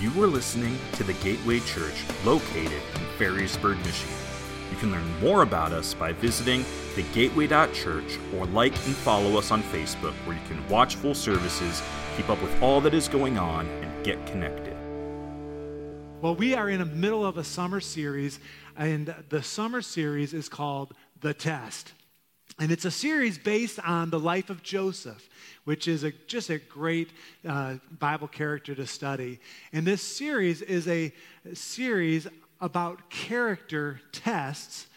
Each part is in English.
You are listening to the Gateway Church located in Ferrysburg, Michigan. You can learn more about us by visiting thegateway.church or like and follow us on Facebook where you can watch full services, keep up with all that is going on, and get connected. Well, we are in the middle of a summer series, and the summer series is called The Test. And it's a series based on the life of Joseph, which is a, just a great uh, Bible character to study. And this series is a series about character tests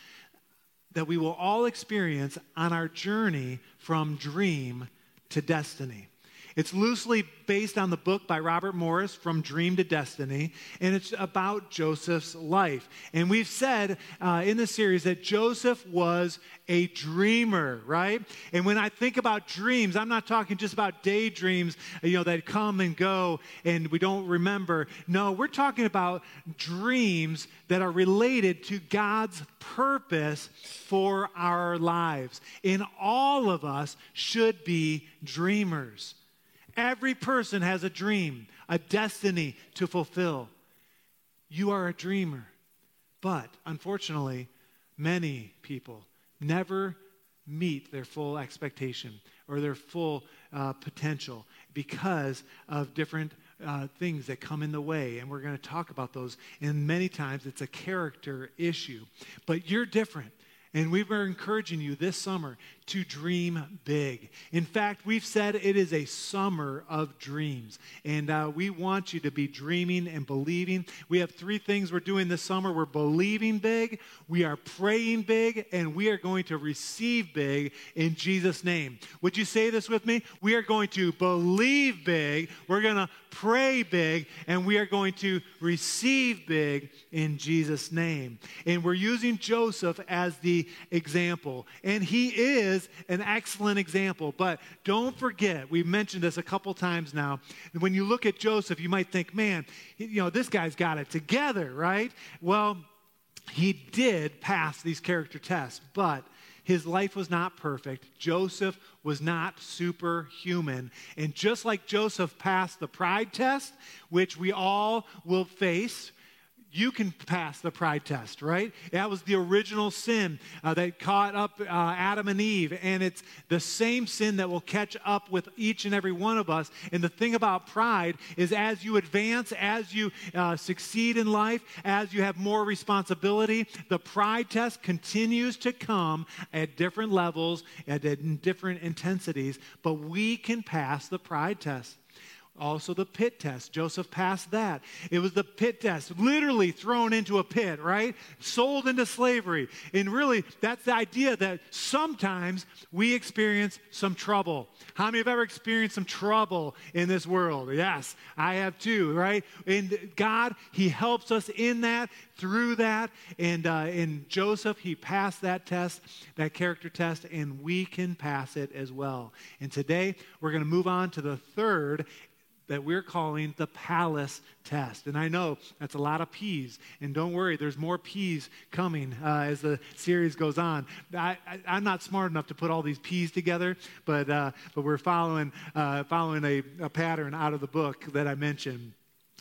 that we will all experience on our journey from dream to destiny. It's loosely based on the book by Robert Morris, From Dream to Destiny, and it's about Joseph's life. And we've said uh, in the series that Joseph was a dreamer, right? And when I think about dreams, I'm not talking just about daydreams, you know, that come and go and we don't remember. No, we're talking about dreams that are related to God's purpose for our lives. And all of us should be dreamers. Every person has a dream, a destiny to fulfill. You are a dreamer. But unfortunately, many people never meet their full expectation or their full uh, potential because of different uh, things that come in the way. And we're going to talk about those. And many times it's a character issue. But you're different. And we were encouraging you this summer to dream big. In fact, we've said it is a summer of dreams. And uh, we want you to be dreaming and believing. We have three things we're doing this summer we're believing big, we are praying big, and we are going to receive big in Jesus' name. Would you say this with me? We are going to believe big, we're going to pray big, and we are going to receive big in Jesus' name. And we're using Joseph as the example. And he is an excellent example. But don't forget, we've mentioned this a couple times now. When you look at Joseph, you might think, man, you know, this guy's got it together, right? Well, he did pass these character tests, but his life was not perfect. Joseph was not superhuman. And just like Joseph passed the pride test, which we all will face, you can pass the pride test, right? That was the original sin uh, that caught up uh, Adam and Eve, and it's the same sin that will catch up with each and every one of us. And the thing about pride is, as you advance, as you uh, succeed in life, as you have more responsibility, the pride test continues to come at different levels, and at different intensities, but we can pass the pride test. Also, the pit test. Joseph passed that. It was the pit test, literally thrown into a pit, right? Sold into slavery. And really, that's the idea that sometimes we experience some trouble. How many have ever experienced some trouble in this world? Yes, I have too, right? And God, He helps us in that, through that. And uh, in Joseph, He passed that test, that character test, and we can pass it as well. And today, we're going to move on to the third that we're calling the palace test. And I know that's a lot of P's. And don't worry, there's more P's coming uh, as the series goes on. I, am not smart enough to put all these P's together, but, uh, but we're following, uh, following a, a pattern out of the book that I mentioned.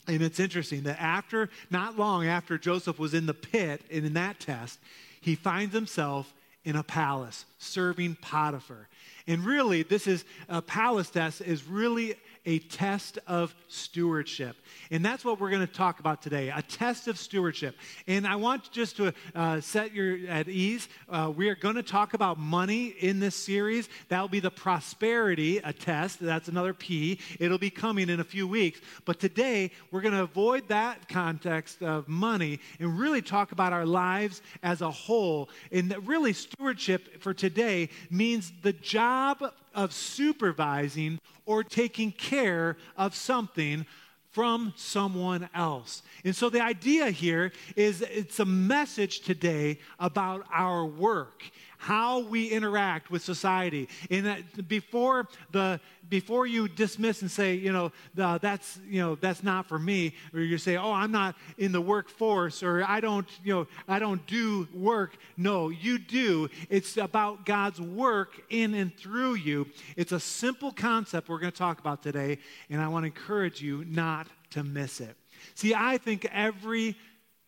And it's interesting that after, not long after Joseph was in the pit and in that test, he finds himself in a palace serving Potiphar. And really, this is a palace test is really a test of stewardship. And that's what we're going to talk about today a test of stewardship. And I want just to uh, set you at ease. Uh, we are going to talk about money in this series. That will be the prosperity, a test. That's another P. It'll be coming in a few weeks. But today, we're going to avoid that context of money and really talk about our lives as a whole. And really, stewardship for today means the job of supervising or taking care of something from someone else. And so the idea here is it's a message today about our work how we interact with society. And before the before you dismiss and say, you know, that's you know that's not for me, or you say, oh, I'm not in the workforce, or I don't, you know, I don't do work. No, you do. It's about God's work in and through you. It's a simple concept we're going to talk about today, and I want to encourage you not to miss it. See, I think every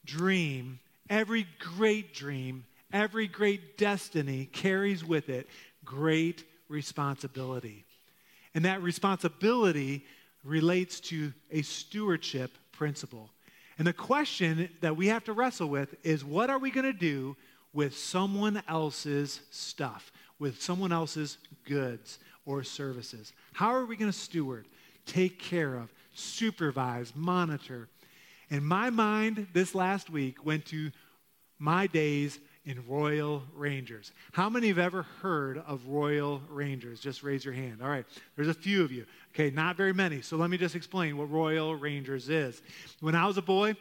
dream, every great dream, every great destiny carries with it great responsibility. And that responsibility relates to a stewardship principle. And the question that we have to wrestle with is what are we going to do with someone else's stuff, with someone else's goods or services? How are we going to steward, take care of, supervise, monitor? And my mind this last week went to my days in Royal Rangers. How many have ever heard of Royal Rangers? Just raise your hand. All right, there's a few of you. Okay, not very many. So let me just explain what Royal Rangers is. When I was a boy,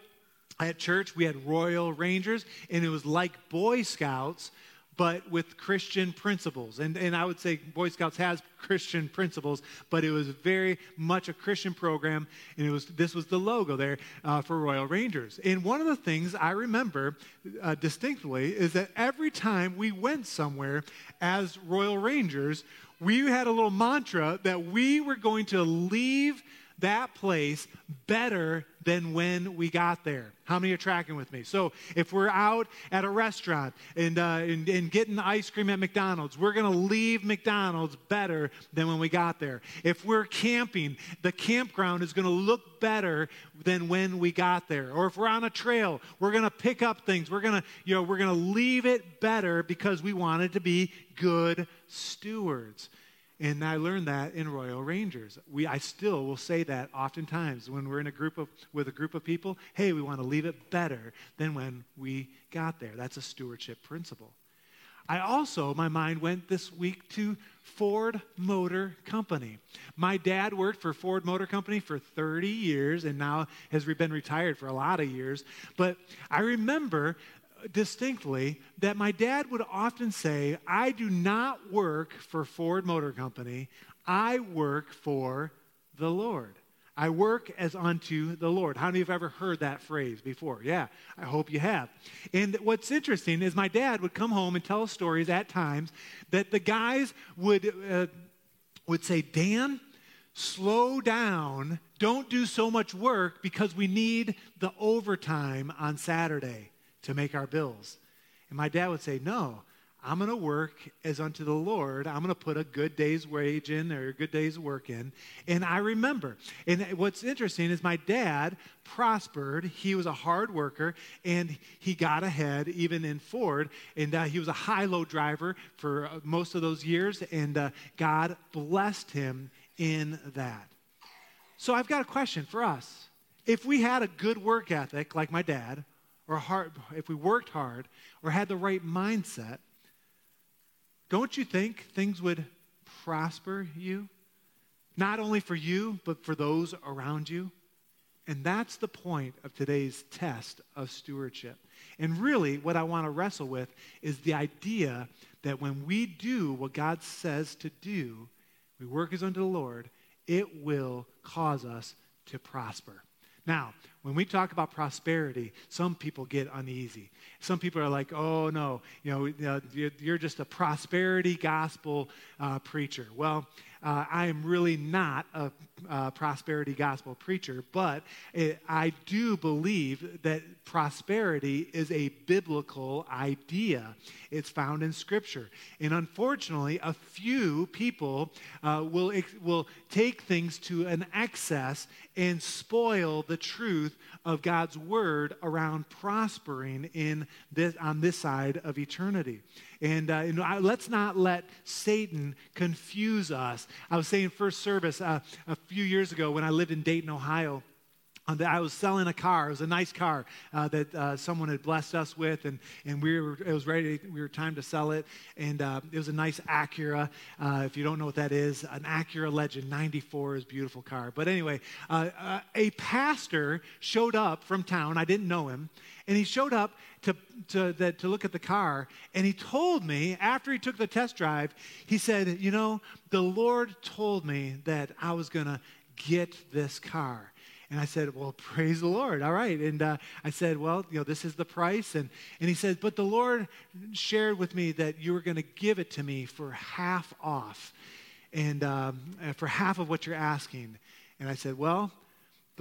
at church, we had Royal Rangers, and it was like Boy Scouts, but with Christian principles. And, and I would say Boy Scouts has Christian principles, but it was very much a Christian program, and it was, this was the logo there uh, for Royal Rangers. And one of the things I remember uh, distinctly is that every time we went somewhere as Royal Rangers, we had a little mantra that we were going to leave that place better than when we got there. How many are tracking with me? So, if we're out at a restaurant and, uh, and, and getting ice cream at McDonald's, we're going to leave McDonald's better than when we got there. If we're camping, the campground is going to look better than when we got there. Or if we're on a trail, we're going to pick up things. We're going to, you know, we're going to leave it better because we wanted to be good stewards. And I learned that in Royal Rangers. We, I still will say that oftentimes when we're in a group of, with a group of people. Hey, we want to leave it better than when we got there. That's a stewardship principle. I also, my mind went this week to Ford Motor Company. My dad worked for Ford Motor Company for 30 years and now has been retired for a lot of years. But I remember distinctly that my dad would often say, I do not work for Ford Motor Company, I work for the Lord. I work as unto the Lord. How many of you have ever heard that phrase before? Yeah, I hope you have. And what's interesting is my dad would come home and tell stories at times that the guys would, uh, would say, Dan, slow down. Don't do so much work because we need the overtime on Saturday to make our bills. And my dad would say, No, I'm going to work as unto the Lord. I'm going to put a good day's wage in or a good day's work in. And I remember. And what's interesting is my dad prospered. He was a hard worker and he got ahead even in Ford. And uh, he was a high low driver for uh, most of those years. And uh, God blessed him in that. So I've got a question for us. If we had a good work ethic like my dad, or hard, if we worked hard or had the right mindset, don't you think things would prosper you? Not only for you, but for those around you. And that's the point of today's test of stewardship. And really, what I want to wrestle with is the idea that when we do what God says to do, we work as unto the Lord, it will cause us to prosper. Now, when we talk about prosperity, some people get uneasy. Some people are like, oh, no, you know, you're just a prosperity gospel uh, preacher. Well, uh, I am really not a uh, prosperity gospel preacher, but it, I do believe that prosperity is a biblical idea. It's found in Scripture. And unfortunately, a few people uh, will, will take things to an excess and spoil the truth of God's word around prospering in this, on this side of eternity. And, uh, and let's not let Satan confuse us. I was saying first service uh, a few years ago when I lived in Dayton, Ohio. I was selling a car. It was a nice car uh, that uh, someone had blessed us with, and, and we were, it was ready. We were time to sell it, and uh, it was a nice Acura. Uh, if you don't know what that is, an Acura Legend 94 is a beautiful car. But anyway, uh, uh, a pastor showed up from town. I didn't know him, and he showed up to, to, that, to look at the car, and he told me after he took the test drive, he said, "You know, the Lord told me that I was going to get this car." And I said, Well, praise the Lord. All right. And uh, I said, Well, you know, this is the price. And, and he said, But the Lord shared with me that you were going to give it to me for half off and um, for half of what you're asking. And I said, Well,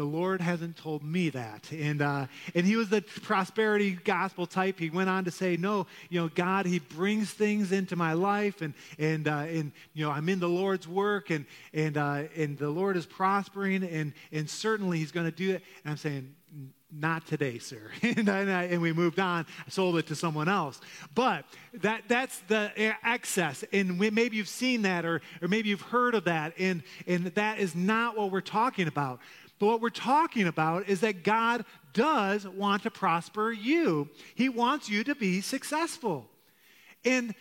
the Lord hasn't told me that. And, uh, and he was the prosperity gospel type. He went on to say, no, you know, God, he brings things into my life and, and, uh, and you know, I'm in the Lord's work and, and, uh, and the Lord is prospering and, and certainly he's going to do it. And I'm saying, not today, sir. and, I, and, we moved on, sold it to someone else. But that, that's the excess. And we, maybe you've seen that or, or maybe you've heard of that. And, and that is not what we're talking about. But what we're talking about is that God does want to prosper you, He wants you to be successful. And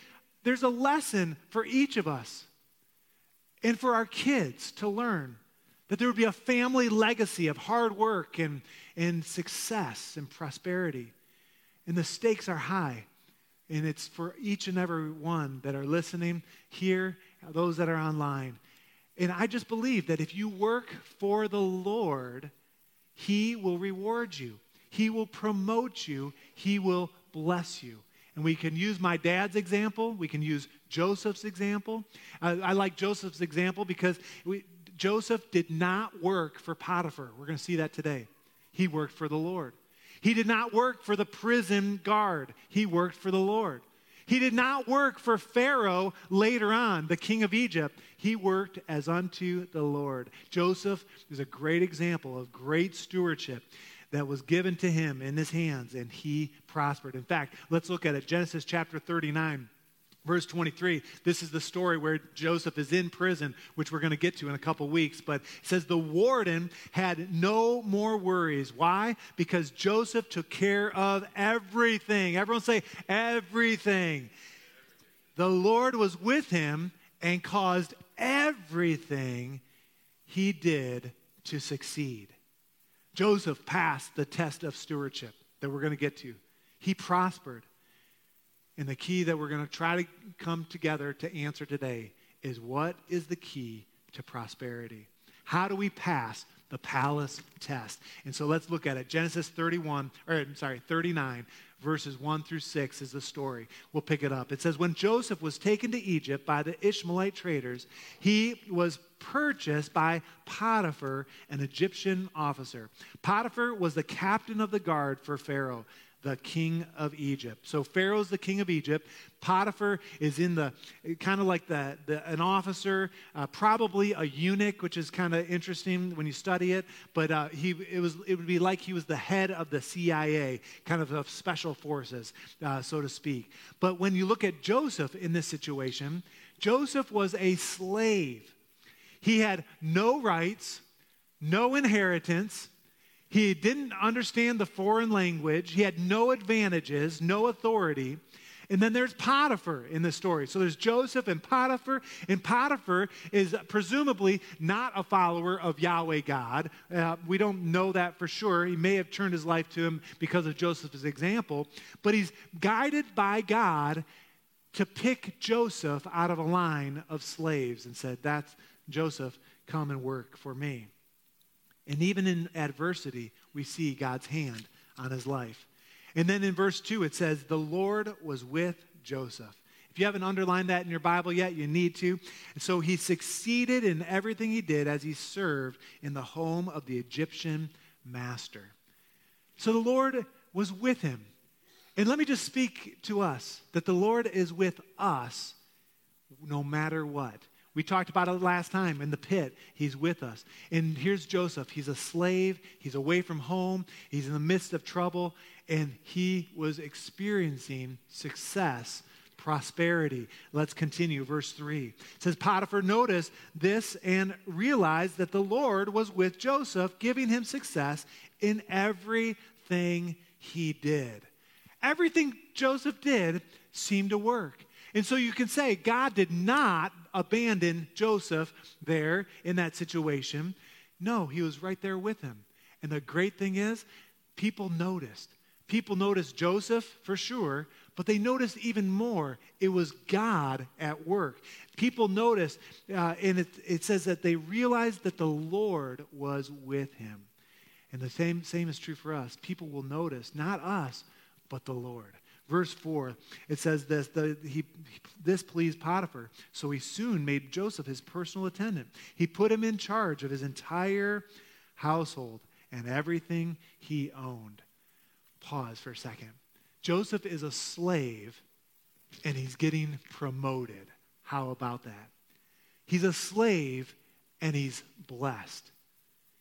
there's a lesson for each of us and for our kids to learn that there would be a family legacy of hard work and, and success and prosperity. And the stakes are high. And it's for each and every one that are listening here, those that are online. And I just believe that if you work for the Lord, He will reward you, He will promote you, He will bless you. And we can use my dad's example. We can use Joseph's example. I, I like Joseph's example because we, Joseph did not work for Potiphar. We're going to see that today. He worked for the Lord. He did not work for the prison guard, he worked for the Lord. He did not work for Pharaoh later on, the king of Egypt. He worked as unto the Lord. Joseph is a great example of great stewardship that was given to him in his hands, and he prospered. In fact, let's look at it Genesis chapter 39. Verse 23, this is the story where Joseph is in prison, which we're going to get to in a couple weeks. But it says the warden had no more worries. Why? Because Joseph took care of everything. Everyone say, everything. The Lord was with him and caused everything he did to succeed. Joseph passed the test of stewardship that we're going to get to. He prospered. And the key that we're going to try to come together to answer today is what is the key to prosperity? How do we pass the palace test? And so let's look at it. Genesis 31, or I'm sorry, 39, verses 1 through 6 is the story. We'll pick it up. It says, When Joseph was taken to Egypt by the Ishmaelite traders, he was purchased by Potiphar, an Egyptian officer. Potiphar was the captain of the guard for Pharaoh the king of Egypt. So Pharaoh's the king of Egypt. Potiphar is in the kind of like the, the an officer, uh, probably a eunuch, which is kind of interesting when you study it. But uh, he it was it would be like he was the head of the CIA, kind of of special forces, uh, so to speak. But when you look at Joseph in this situation, Joseph was a slave. He had no rights, no inheritance. He didn't understand the foreign language. He had no advantages, no authority. And then there's Potiphar in the story. So there's Joseph and Potiphar, and Potiphar is presumably not a follower of Yahweh God. Uh, we don't know that for sure. He may have turned his life to him because of Joseph's example, but he's guided by God to pick Joseph out of a line of slaves and said, That's Joseph, come and work for me. And even in adversity, we see God's hand on his life. And then in verse 2, it says, The Lord was with Joseph. If you haven't underlined that in your Bible yet, you need to. And so he succeeded in everything he did as he served in the home of the Egyptian master. So the Lord was with him. And let me just speak to us that the Lord is with us no matter what. We talked about it last time in the pit. He's with us. And here's Joseph. He's a slave. He's away from home. He's in the midst of trouble. And he was experiencing success, prosperity. Let's continue. Verse 3 it says, Potiphar noticed this and realized that the Lord was with Joseph, giving him success in everything he did. Everything Joseph did seemed to work. And so you can say God did not abandon Joseph there in that situation. No, he was right there with him. And the great thing is, people noticed. People noticed Joseph for sure, but they noticed even more it was God at work. People noticed, uh, and it, it says that they realized that the Lord was with him. And the same, same is true for us. People will notice, not us, but the Lord. Verse 4, it says this the, he, this pleased Potiphar, so he soon made Joseph his personal attendant. He put him in charge of his entire household and everything he owned. Pause for a second. Joseph is a slave and he's getting promoted. How about that? He's a slave and he's blessed.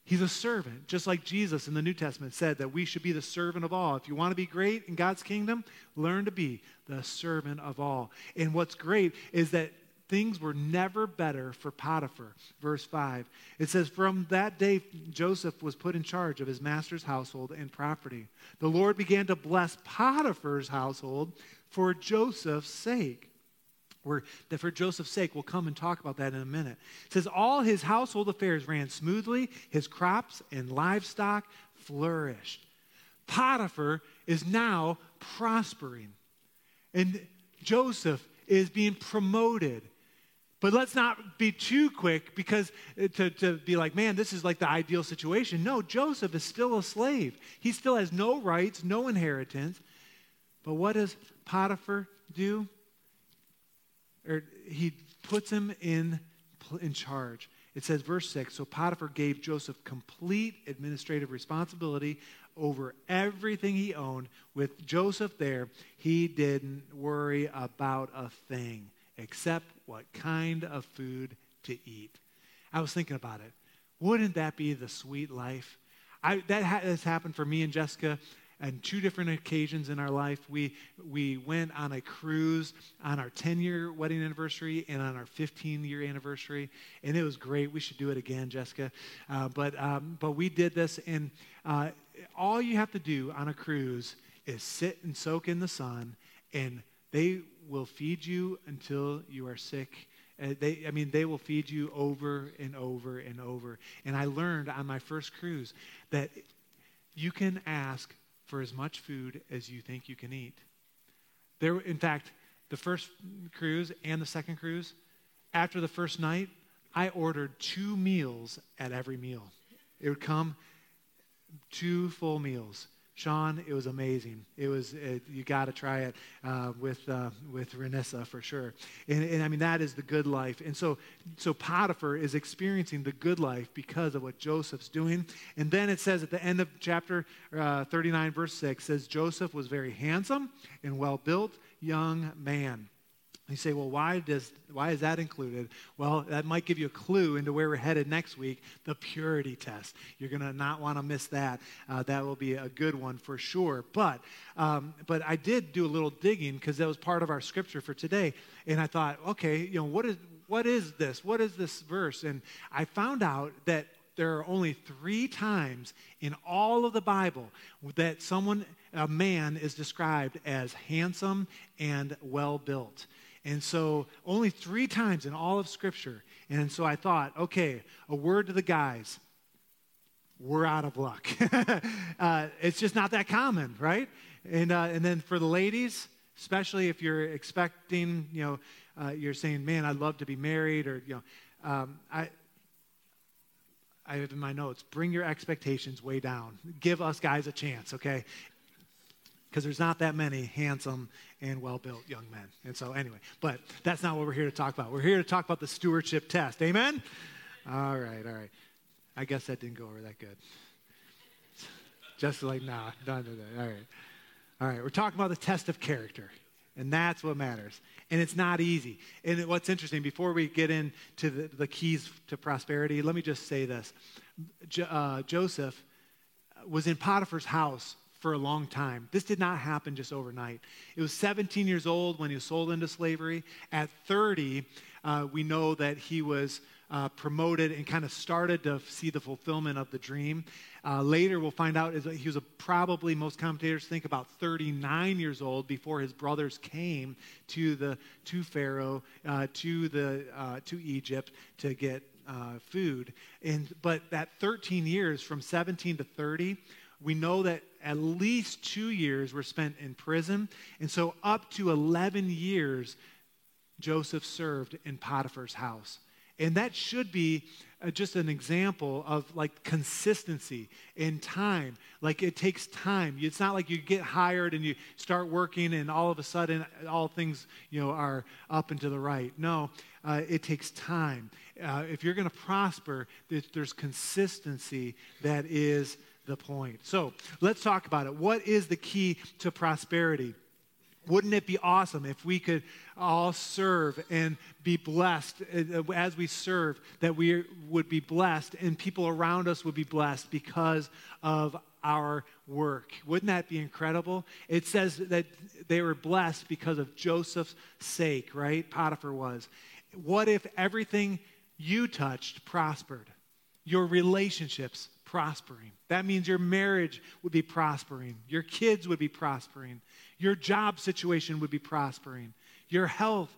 He's a servant, just like Jesus in the New Testament said that we should be the servant of all. If you want to be great in God's kingdom, learn to be the servant of all. And what's great is that things were never better for Potiphar. Verse 5. It says, From that day, Joseph was put in charge of his master's household and property. The Lord began to bless Potiphar's household for Joseph's sake. Where, for Joseph's sake, we'll come and talk about that in a minute. It says, All his household affairs ran smoothly, his crops and livestock flourished. Potiphar is now prospering. And Joseph is being promoted. But let's not be too quick because uh, to, to be like, man, this is like the ideal situation. No, Joseph is still a slave. He still has no rights, no inheritance. But what does Potiphar do? Or he puts him in, in charge. It says, verse 6 So Potiphar gave Joseph complete administrative responsibility over everything he owned. With Joseph there, he didn't worry about a thing except what kind of food to eat. I was thinking about it. Wouldn't that be the sweet life? I, that has happened for me and Jessica on two different occasions in our life. We, we went on a cruise on our 10 year wedding anniversary and on our 15 year anniversary, and it was great. We should do it again, Jessica. Uh, but, um, but we did this, and uh, all you have to do on a cruise is sit and soak in the sun, and they will feed you until you are sick. Uh, they, I mean, they will feed you over and over and over. And I learned on my first cruise that you can ask for as much food as you think you can eat. There, in fact, the first cruise and the second cruise, after the first night, I ordered two meals at every meal. It would come two full meals. Sean, it was amazing. It was it, you got to try it uh, with uh, with Renessa for sure. And, and, I mean that is the good life. And so so Potiphar is experiencing the good life because of what Joseph's doing. And then it says at the end of chapter uh, 39, verse six, says Joseph was very handsome and well built young man. You say, well, why, does, why is that included? Well, that might give you a clue into where we're headed next week the purity test. You're going to not want to miss that. Uh, that will be a good one for sure. But, um, but I did do a little digging because that was part of our scripture for today. And I thought, okay, you know, what is, what is this? What is this verse? And I found out that there are only three times in all of the Bible that someone, a man, is described as handsome and well built. And so, only three times in all of Scripture. And so I thought, okay, a word to the guys. We're out of luck. uh, it's just not that common, right? And, uh, and then for the ladies, especially if you're expecting, you know, uh, you're saying, man, I'd love to be married, or, you know, um, I, I have in my notes, bring your expectations way down. Give us guys a chance, okay? Because there's not that many handsome and well built young men. And so, anyway, but that's not what we're here to talk about. We're here to talk about the stewardship test. Amen? All right, all right. I guess that didn't go over that good. Just like, nah, don't do that. All right. All right, we're talking about the test of character. And that's what matters. And it's not easy. And what's interesting, before we get into the, the keys to prosperity, let me just say this. Jo, uh, Joseph was in Potiphar's house for a long time. This did not happen just overnight. It was 17 years old when he was sold into slavery. At 30, uh, we know that he was uh, promoted and kind of started to see the fulfillment of the dream. Uh, later, we'll find out he was a, probably most commentators think about 39 years old before his brothers came to the to Pharaoh uh, to the uh, to Egypt to get uh, food. And but that 13 years from 17 to 30 we know that at least two years were spent in prison. And so, up to 11 years, Joseph served in Potiphar's house. And that should be uh, just an example of like consistency in time. Like it takes time. It's not like you get hired and you start working and all of a sudden all things you know are up and to the right. No, uh, it takes time. Uh, if you're going to prosper, there's consistency that is the point. So let's talk about it. What is the key to prosperity? Wouldn't it be awesome if we could all serve and be blessed uh, as we serve, that we would be blessed and people around us would be blessed because of our work? Wouldn't that be incredible? It says that they were blessed because of Joseph's sake, right? Potiphar was. What if everything you touched prospered? Your relationships prospering. That means your marriage would be prospering, your kids would be prospering, your job situation would be prospering, your health,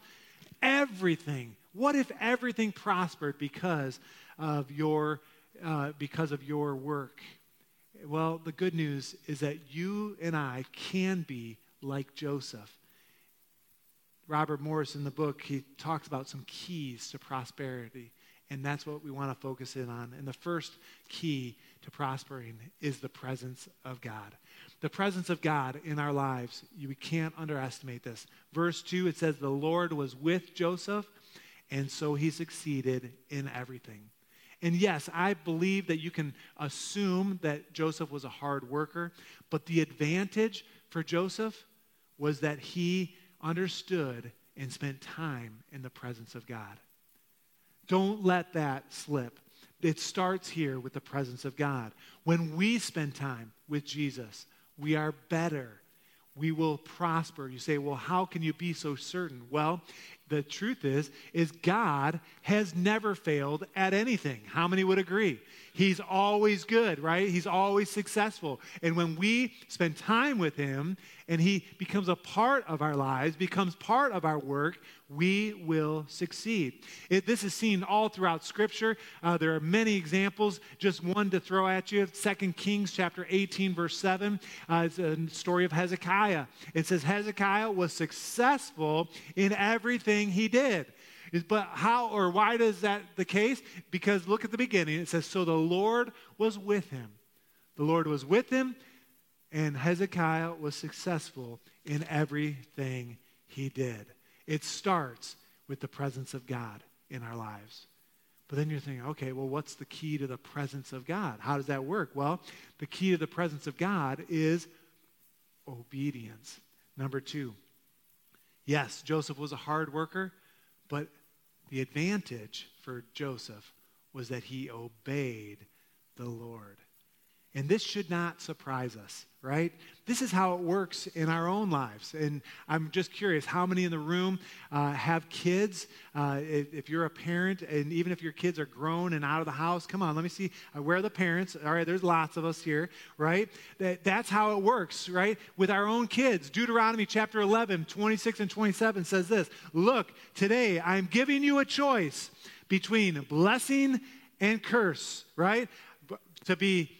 everything. What if everything prospered because of your, uh, because of your work? Well, the good news is that you and I can be like Joseph. Robert Morris in the book, he talks about some keys to prosperity. And that's what we want to focus in on. And the first key to prospering is the presence of God. The presence of God in our lives, you, can't underestimate this. Verse 2, it says, The Lord was with Joseph, and so he succeeded in everything. And yes, I believe that you can assume that Joseph was a hard worker, but the advantage for Joseph was that he understood and spent time in the presence of God. Don't let that slip. It starts here with the presence of God. When we spend time with Jesus, we are better. We will prosper. You say, well, how can you be so certain? Well, the truth is, is God has never failed at anything. How many would agree? He's always good, right? He's always successful. And when we spend time with Him and He becomes a part of our lives, becomes part of our work, we will succeed. It, this is seen all throughout Scripture. Uh, there are many examples. Just one to throw at you 2 Kings chapter 18, verse 7. Uh, it's a story of Hezekiah. It says, Hezekiah was successful in everything he did. But how or why is that the case? Because look at the beginning. It says, So the Lord was with him. The Lord was with him, and Hezekiah was successful in everything he did. It starts with the presence of God in our lives. But then you're thinking, okay, well, what's the key to the presence of God? How does that work? Well, the key to the presence of God is obedience. Number two, yes, Joseph was a hard worker, but the advantage for Joseph was that he obeyed the Lord. And this should not surprise us, right? This is how it works in our own lives. And I'm just curious how many in the room uh, have kids? Uh, if, if, you're a parent, and even if your kids are grown and out of the house, come on, let me see. Uh, where are the parents? All right, there's lots of us here, right? That, that's how it works, right? With our own kids. Deuteronomy chapter 11, 26 and 27 says this Look, today I'm giving you a choice between blessing and curse, right? To be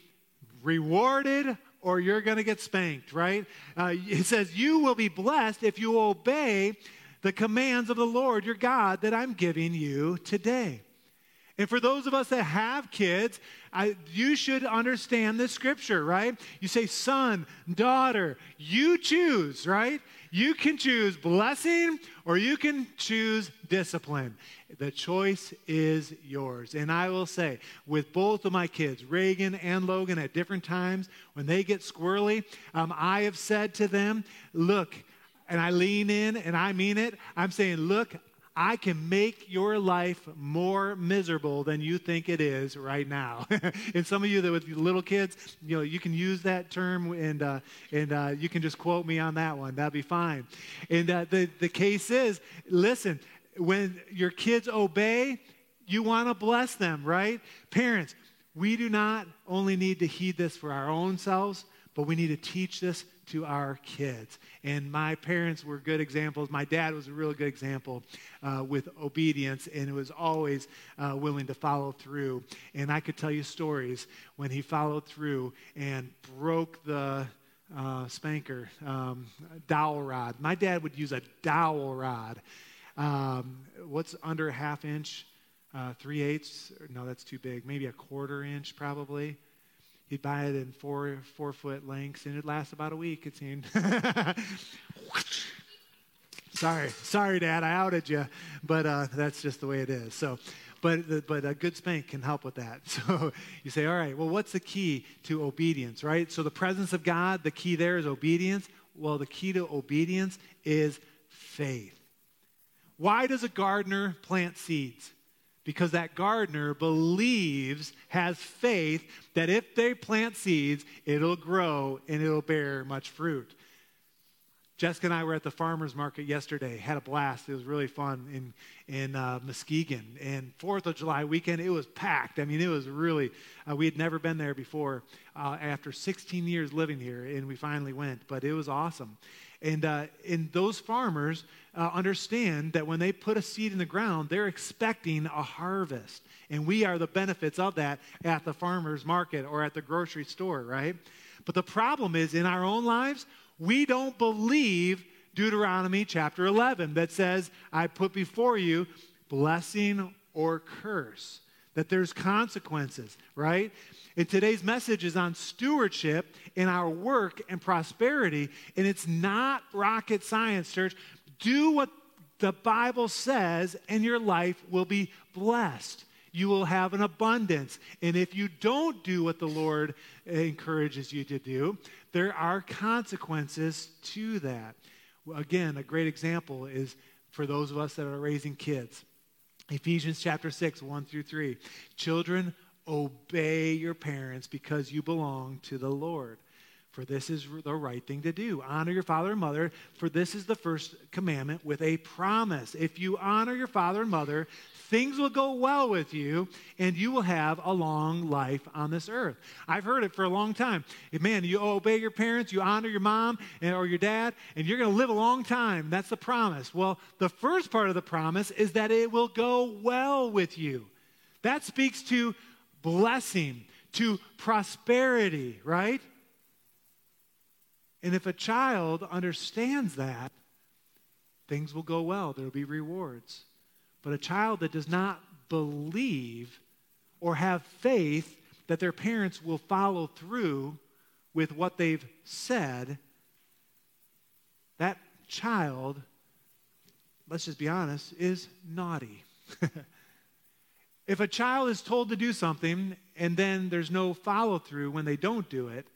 rewarded or you're going to get spanked, right? Uh, it says, You will be blessed if you obey the commands of the Lord your God that I'm giving you today. And for those of us that have kids, I, you should understand this scripture, right? You say, son, daughter, you choose, right? You can choose blessing or you can choose discipline. The choice is yours. And I will say, with both of my kids, Reagan and Logan, at different times, when they get squirrely, um, I have said to them, look, and I lean in and I mean it. I'm saying, look, I can make your life more miserable than you think it is right now. and some of you that with little kids, you know, you can use that term and, uh, and uh, you can just quote me on that one. That'd be fine. And uh, the, the case is, listen, when your kids obey, you want to bless them, right? Parents, we do not only need to heed this for our own selves, but we need to teach this to our kids. And my parents were good examples. My dad was a real good example uh, with obedience and was always uh, willing to follow through. And I could tell you stories when he followed through and broke the uh, spanker um, dowel rod. My dad would use a dowel rod. Um, what's under a half inch? uh, three eighths. No, that's too big. Maybe a quarter inch, probably. He'd buy it in four four foot lengths, and it'd last about a week. It seemed. sorry, sorry, Dad, I outed you, but uh, that's just the way it is. So, but but a good spank can help with that. So you say, all right, well, what's the key to obedience, right? So the presence of God, the key there is obedience. Well, the key to obedience is faith. Why does a gardener plant seeds? Because that gardener believes, has faith that if they plant seeds, it'll grow and it'll bear much fruit. Jessica and I were at the farmers market yesterday. Had a blast. It was really fun in in uh, Muskegon. And Fourth of July weekend, it was packed. I mean, it was really. Uh, we had never been there before. Uh, after 16 years living here, and we finally went. But it was awesome. And uh, and those farmers uh, understand that when they put a seed in the ground, they're expecting a harvest. And we are the benefits of that at the farmers market or at the grocery store, right? But the problem is in our own lives, we don't believe Deuteronomy chapter 11 that says, I put before you blessing or curse, that there's consequences, right? And today's message is on stewardship in our work and prosperity, and it's not rocket science, church. Do what the Bible says, and your life will be blessed. You will have an abundance. And if you don't do what the Lord encourages you to do, there are consequences to that. Again, a great example is for those of us that are raising kids. Ephesians chapter 6, 1 through 3. Children, obey your parents because you belong to the Lord. For this is the right thing to do. Honor your father and mother, for this is the first commandment with a promise. If you honor your father and mother, things will go well with you and you will have a long life on this earth. I've heard it for a long time. Man, you obey your parents, you honor your mom or your dad, and you're going to live a long time. That's the promise. Well, the first part of the promise is that it will go well with you. That speaks to blessing, to prosperity, right? And if a child understands that, things will go well. There will be rewards. But a child that does not believe or have faith that their parents will follow through with what they've said, that child, let's just be honest, is naughty. if a child is told to do something and then there's no follow through when they don't do it,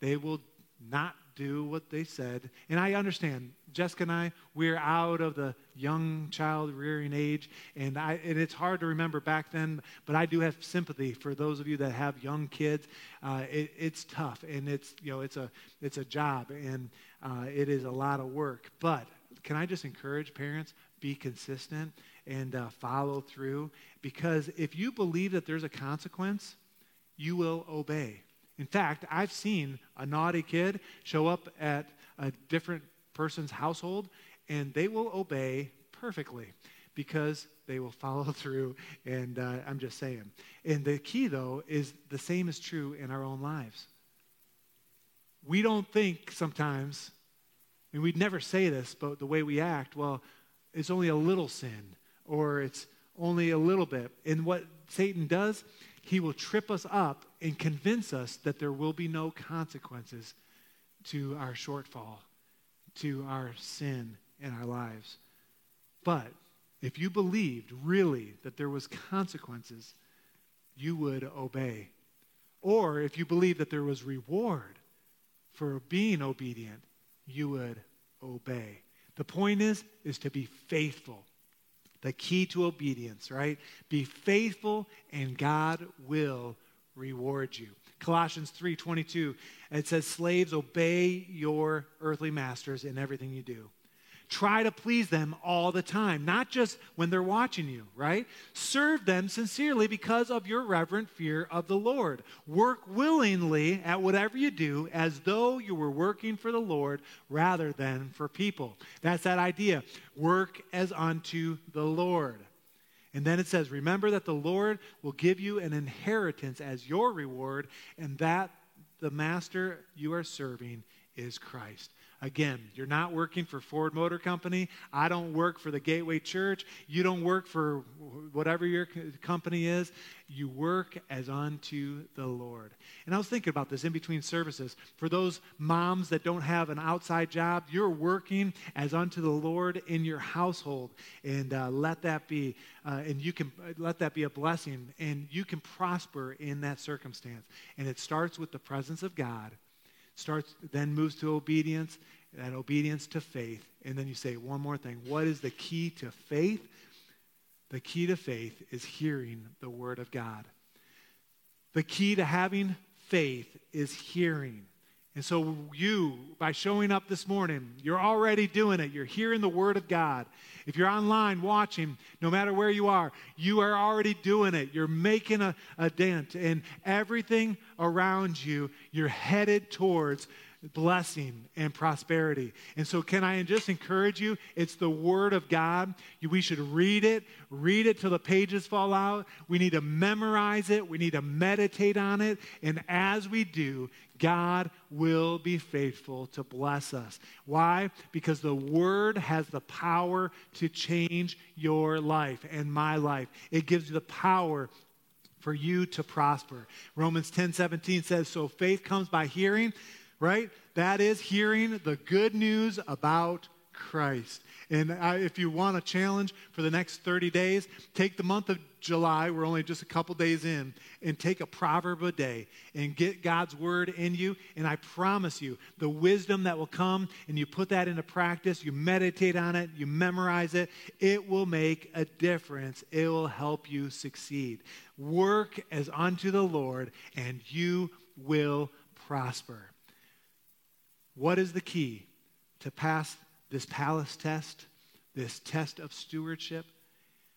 they will not do what they said. And I understand, Jessica and I, we're out of the young child rearing age, and, I, and it's hard to remember back then, but I do have sympathy for those of you that have young kids. Uh, it, it's tough, and it's, you know, it's, a, it's a job, and uh, it is a lot of work. But can I just encourage parents, be consistent and uh, follow through? Because if you believe that there's a consequence, you will obey. In fact, I've seen a naughty kid show up at a different person's household and they will obey perfectly because they will follow through. And uh, I'm just saying. And the key, though, is the same is true in our own lives. We don't think sometimes, and we'd never say this, but the way we act, well, it's only a little sin or it's only a little bit. And what Satan does, he will trip us up and convince us that there will be no consequences to our shortfall, to our sin in our lives. But if you believed really that there was consequences, you would obey. Or if you believed that there was reward for being obedient, you would obey. The point is is to be faithful the key to obedience, right? Be faithful and God will reward you. Colossians 3:22 it says slaves obey your earthly masters in everything you do. Try to please them all the time, not just when they're watching you, right? Serve them sincerely because of your reverent fear of the Lord. Work willingly at whatever you do as though you were working for the Lord rather than for people. That's that idea. Work as unto the Lord. And then it says, Remember that the Lord will give you an inheritance as your reward, and that the master you are serving is Christ. Again, you're not working for Ford Motor Company. I don't work for the Gateway Church. You don't work for whatever your company is. You work as unto the Lord. And I was thinking about this in between services. For those moms that don't have an outside job, you're working as unto the Lord in your household. And uh, let that be, uh, and you can let that be a blessing. And you can prosper in that circumstance. And it starts with the presence of God starts, then moves to obedience, and obedience to faith. And then you say one more thing. What is the key to faith? The key to faith is hearing the word of God. The key to having faith is hearing. And so, you, by showing up this morning, you're already doing it. You're hearing the Word of God. If you're online watching, no matter where you are, you are already doing it. You're making a, a dent. in everything around you, you're headed towards blessing and prosperity. And so, can I just encourage you? It's the Word of God. We should read it, read it till the pages fall out. We need to memorize it, we need to meditate on it. And as we do, God will be faithful to bless us. Why? Because the Word has the power to change your life and my life. It gives you the power for you to prosper. Romans 10 17 says, So faith comes by hearing right? That is hearing the good news about Christ. And I, if you want a challenge for the next 30 days, take the month of July, we're only just a couple days in, and take a proverb a day and get God's word in you. And I promise you, the wisdom that will come and you put that into practice, you meditate on it, you memorize it, it will make a difference. It will help you succeed. Work as unto the Lord, and you will prosper. What is the key to pass this palace test, this test of stewardship?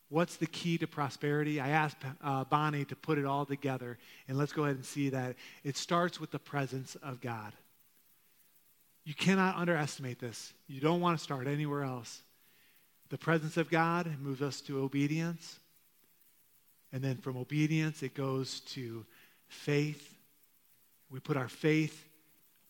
What's the key to prosperity? I asked uh, Bonnie to put it all together, and let's go ahead and see that. It starts with the presence of God. You cannot underestimate this. You don't want to start anywhere else. The presence of God moves us to obedience. And then from obedience, it goes to faith. We put our faith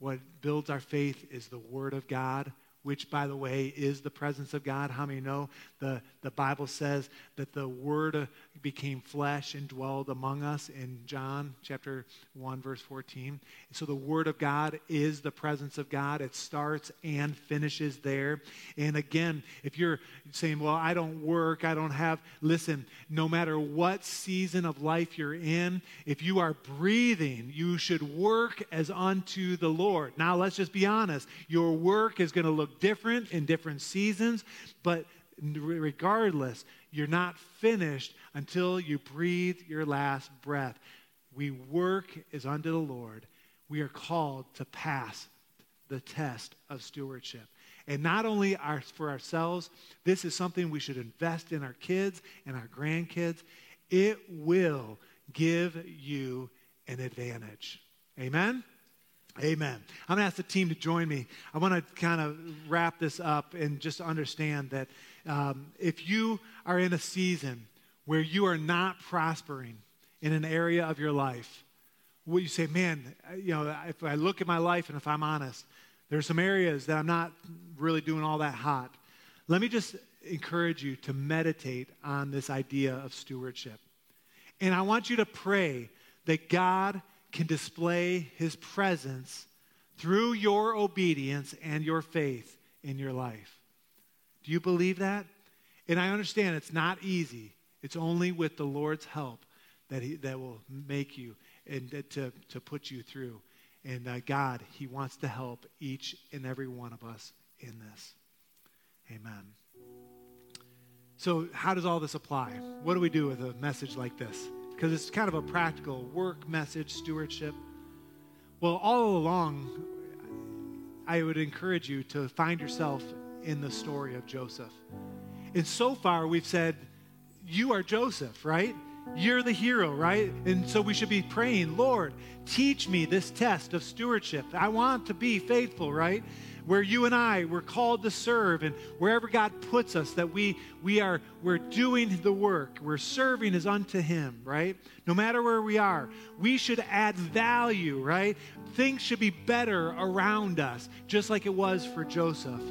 what builds our faith is the Word of God, which, by the way, is the presence of God. How many know the, the Bible says that the Word uh, became flesh and dwelled among us in John chapter 1, verse 14? So the Word of God is the presence of God. It starts and finishes there. And again, if you're saying, well, I don't work, I don't have, listen, no matter what season of life you're in, if you are breathing, you should work as unto the Lord. Now, let's just be honest. Your work is going to look different in different seasons, but regardless, you're not finished until you breathe your last breath. We work as unto the Lord. We are called to pass the test of stewardship. And not only our, for ourselves, this is something we should invest in our kids and our grandkids. It will give you an advantage. Amen? Amen. I'm going to ask the team to join me. I want to kind of wrap this up and just understand that um, if you are in a season where you are not prospering in an area of your life, will you say, man, you know, if I look at my life and if I'm honest, there's some areas that I'm not really doing all that hot. Let me just encourage you to meditate on this idea of stewardship. And I want you to pray that God can display his presence through your obedience and your faith in your life. Do you believe that? And I understand it's not easy. It's only with the Lord's help that, he, that will make you and to, to put you through. And uh, God, He wants to help each and every one of us in this. Amen. So, how does all this apply? What do we do with a message like this? Because it's kind of a practical work message, stewardship. Well, all along, I would encourage you to find yourself in the story of Joseph. And so far, we've said, You are Joseph, right? You're the hero, right? And so we should be praying, Lord, teach me this test of stewardship. I want to be faithful, right? Where you and I we're called to serve and wherever God puts us that we we are we're doing the work. We're serving as unto him, right? No matter where we are, we should add value, right? Things should be better around us, just like it was for Joseph.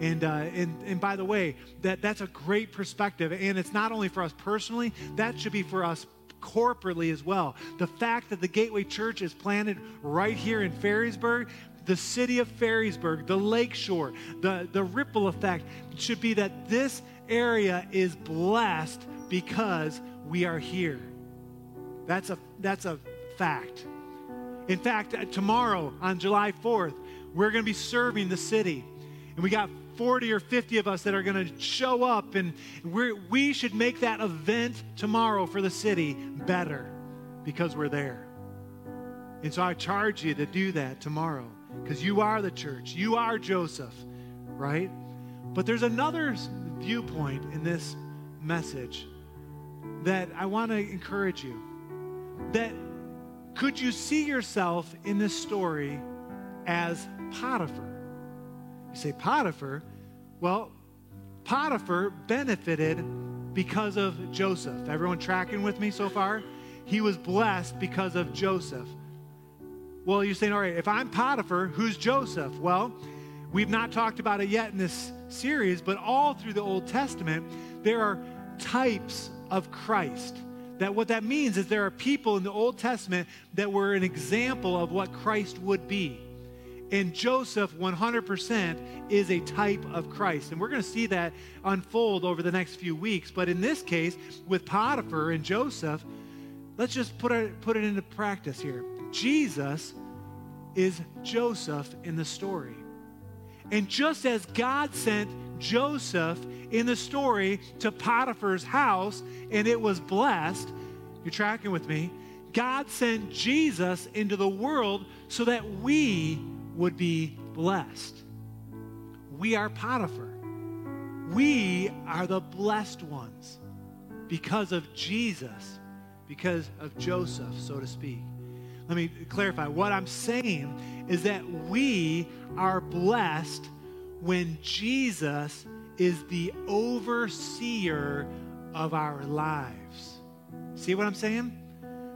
And, uh, and, and by the way, that, that's a great perspective. And it's not only for us personally, that should be for us corporately as well. The fact that the Gateway Church is planted right here in Ferrysburg, the city of Ferrysburg, the lakeshore, the, the ripple effect should be that this area is blessed because we are here. That's a, that's a fact. In fact, uh, tomorrow on July 4th, we're going to be serving the city. And we got 40 or 50 of us that are going to show up, and we we should make that event tomorrow for the city better because we're there. And so I charge you to do that tomorrow because you are the church. You are Joseph, right? But there's another viewpoint in this message that I want to encourage you. That could you see yourself in this story as Potiphar? You say, Potiphar? Well, Potiphar benefited because of Joseph. Everyone tracking with me so far? He was blessed because of Joseph. Well, you're saying, all right, if I'm Potiphar, who's Joseph? Well, we've not talked about it yet in this series, but all through the Old Testament, there are types of Christ. That what that means is there are people in the Old Testament that were an example of what Christ would be. And Joseph, 100%, is a type of Christ. And we're going to see that unfold over the next few weeks. But in this case, with Potiphar and Joseph, let's just put it, put it into practice here. Jesus is Joseph in the story. And just as God sent Joseph in the story to Potiphar's house and it was blessed, you're tracking with me, God sent Jesus into the world so that we would be blessed. We are Potiphar. We are the blessed ones because of Jesus, because of Joseph, so to speak. Let me clarify. What I'm saying is that we are blessed when Jesus is the overseer of our lives. See what I'm saying?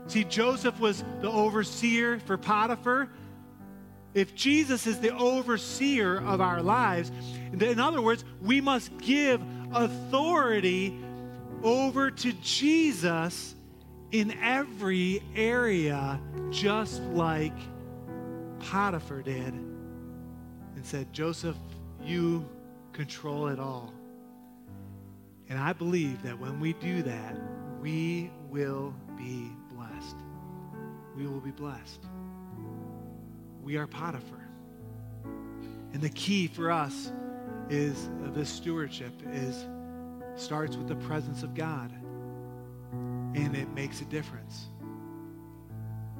See, Joseph was the overseer for Potiphar. If Jesus is the overseer of our lives, in other words, we must give authority over to Jesus in every area, just like Potiphar did, and said, Joseph, you control it all. And I believe that when we do that, we will be blessed. We will be blessed we are Potiphar. And the key for us is uh, this stewardship is starts with the presence of God. And it makes a difference.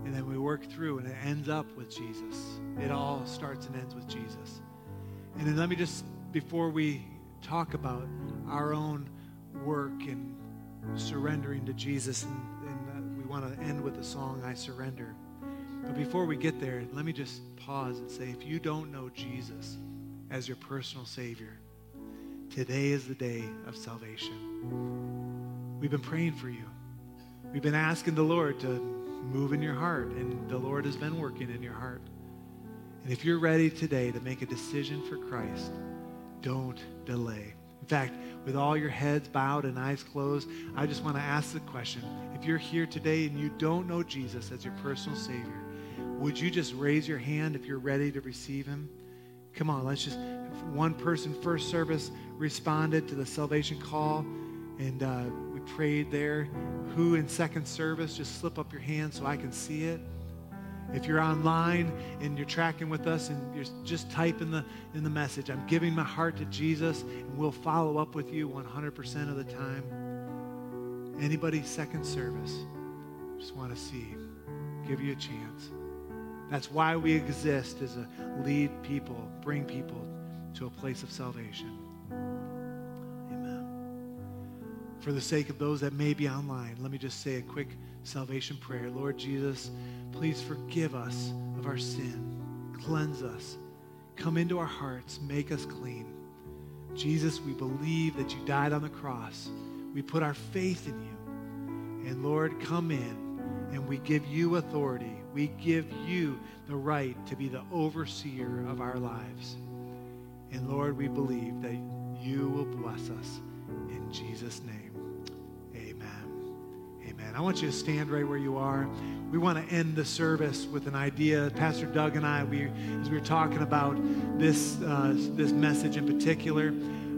And then we work through and it ends up with Jesus. It all starts and ends with Jesus. And then let me just, before we talk about our own work and surrendering to Jesus, and, and uh, we want to end with the song, I Surrender. But before we get there, let me just pause and say if you don't know Jesus as your personal Savior, today is the day of salvation. We've been praying for you. We've been asking the Lord to move in your heart, and the Lord has been working in your heart. And if you're ready today to make a decision for Christ, don't delay. In fact, with all your heads bowed and eyes closed, I just want to ask the question. If you're here today and you don't know Jesus as your personal Savior, would you just raise your hand if you're ready to receive him? Come on, let's just. One person, first service, responded to the salvation call, and uh, prayed there. Who in second service, just slip up your hand so I can see it. If you're online and you're tracking with us and you're just typing the in the message, I'm giving my heart to Jesus, and we'll follow up with you 100% of the time. Anybody second service, just want to see, give you a chance. That's why we exist as a lead people, bring people to a place of salvation. For the sake of those that may be online, let me just say a quick salvation prayer. Lord Jesus, please forgive us of our sin. Cleanse us. come into our hearts, make us clean. Jesus, we believe that you died on the cross. We put our faith in you. And Lord, come in and we give you authority. We give you the right to be the overseer of our lives. And Lord, we believe that you will bless us in Jesus' name. I want you to stand right where you are. We want to end the service with an idea. Pastor Doug and I, we, as we were talking about this, uh, this message in particular,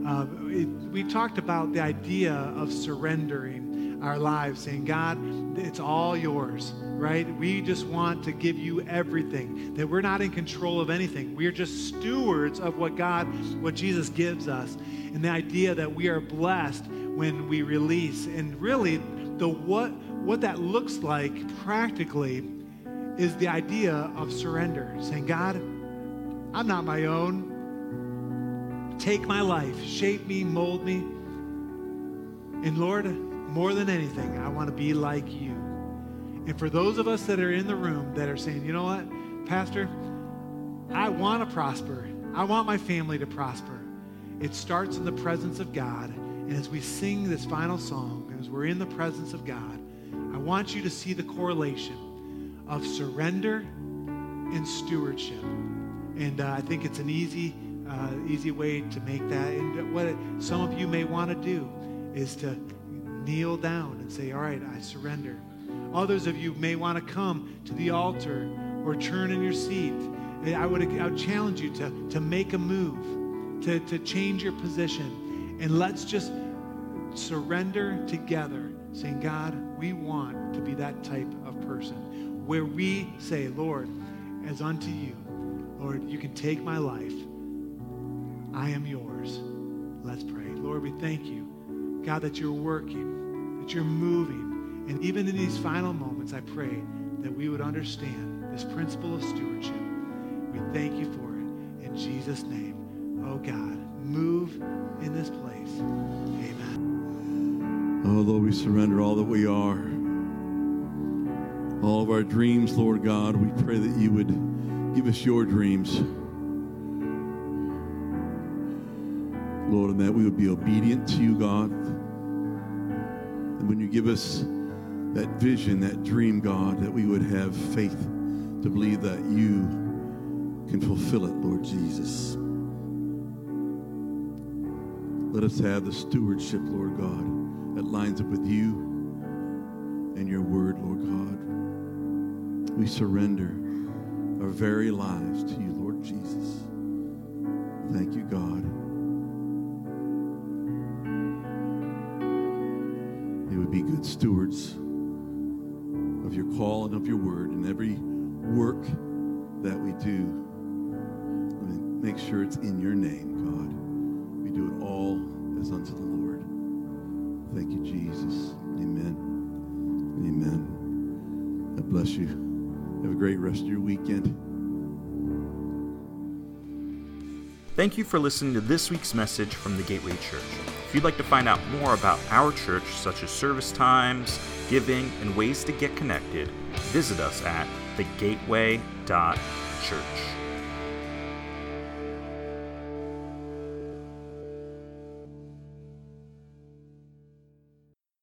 uh, it, we talked about the idea of surrendering our lives, saying, God, it's all yours, right? We just want to give you everything, that we're not in control of anything. We are just stewards of what God, what Jesus gives us. And the idea that we are blessed when we release. And really, the what what that looks like practically is the idea of surrender, saying, God, I'm not my own. Take my life, shape me, mold me. And Lord, more than anything, I want to be like you. And for those of us that are in the room that are saying, you know what, Pastor, I want to prosper. I want my family to prosper. It starts in the presence of God. And as we sing this final song, as we're in the presence of God, want you to see the correlation of surrender and stewardship. And uh, I think it's an easy, uh, easy way to make that. And what some of you may want to do is to kneel down and say, All right, I surrender. Others of you may want to come to the altar or turn in your seat. I would, I would challenge you to, to make a move, to, to change your position. And let's just surrender together saying, God, we want to be that type of person where we say, Lord, as unto you, Lord, you can take my life. I am yours. Let's pray. Lord, we thank you, God, that you're working, that you're moving. And even in these final moments, I pray that we would understand this principle of stewardship. We thank you for it. In Jesus' name, oh God, move in this place. Amen. Oh, Lord, we surrender all that we are. All of our dreams, Lord God, we pray that you would give us your dreams. Lord, and that we would be obedient to you, God. And when you give us that vision, that dream, God, that we would have faith to believe that you can fulfill it, Lord Jesus. Let us have the stewardship, Lord God that lines up with you and your word, Lord God. We surrender our very lives to you, Lord Jesus. Thank you, God. May we be good stewards of your call and of your word in every work that we do. Make sure it's in your name, God. We do it all as unto the. Thank you, Jesus. Amen. Amen. God bless you. Have a great rest of your weekend. Thank you for listening to this week's message from the Gateway Church. If you'd like to find out more about our church, such as service times, giving, and ways to get connected, visit us at thegateway.church.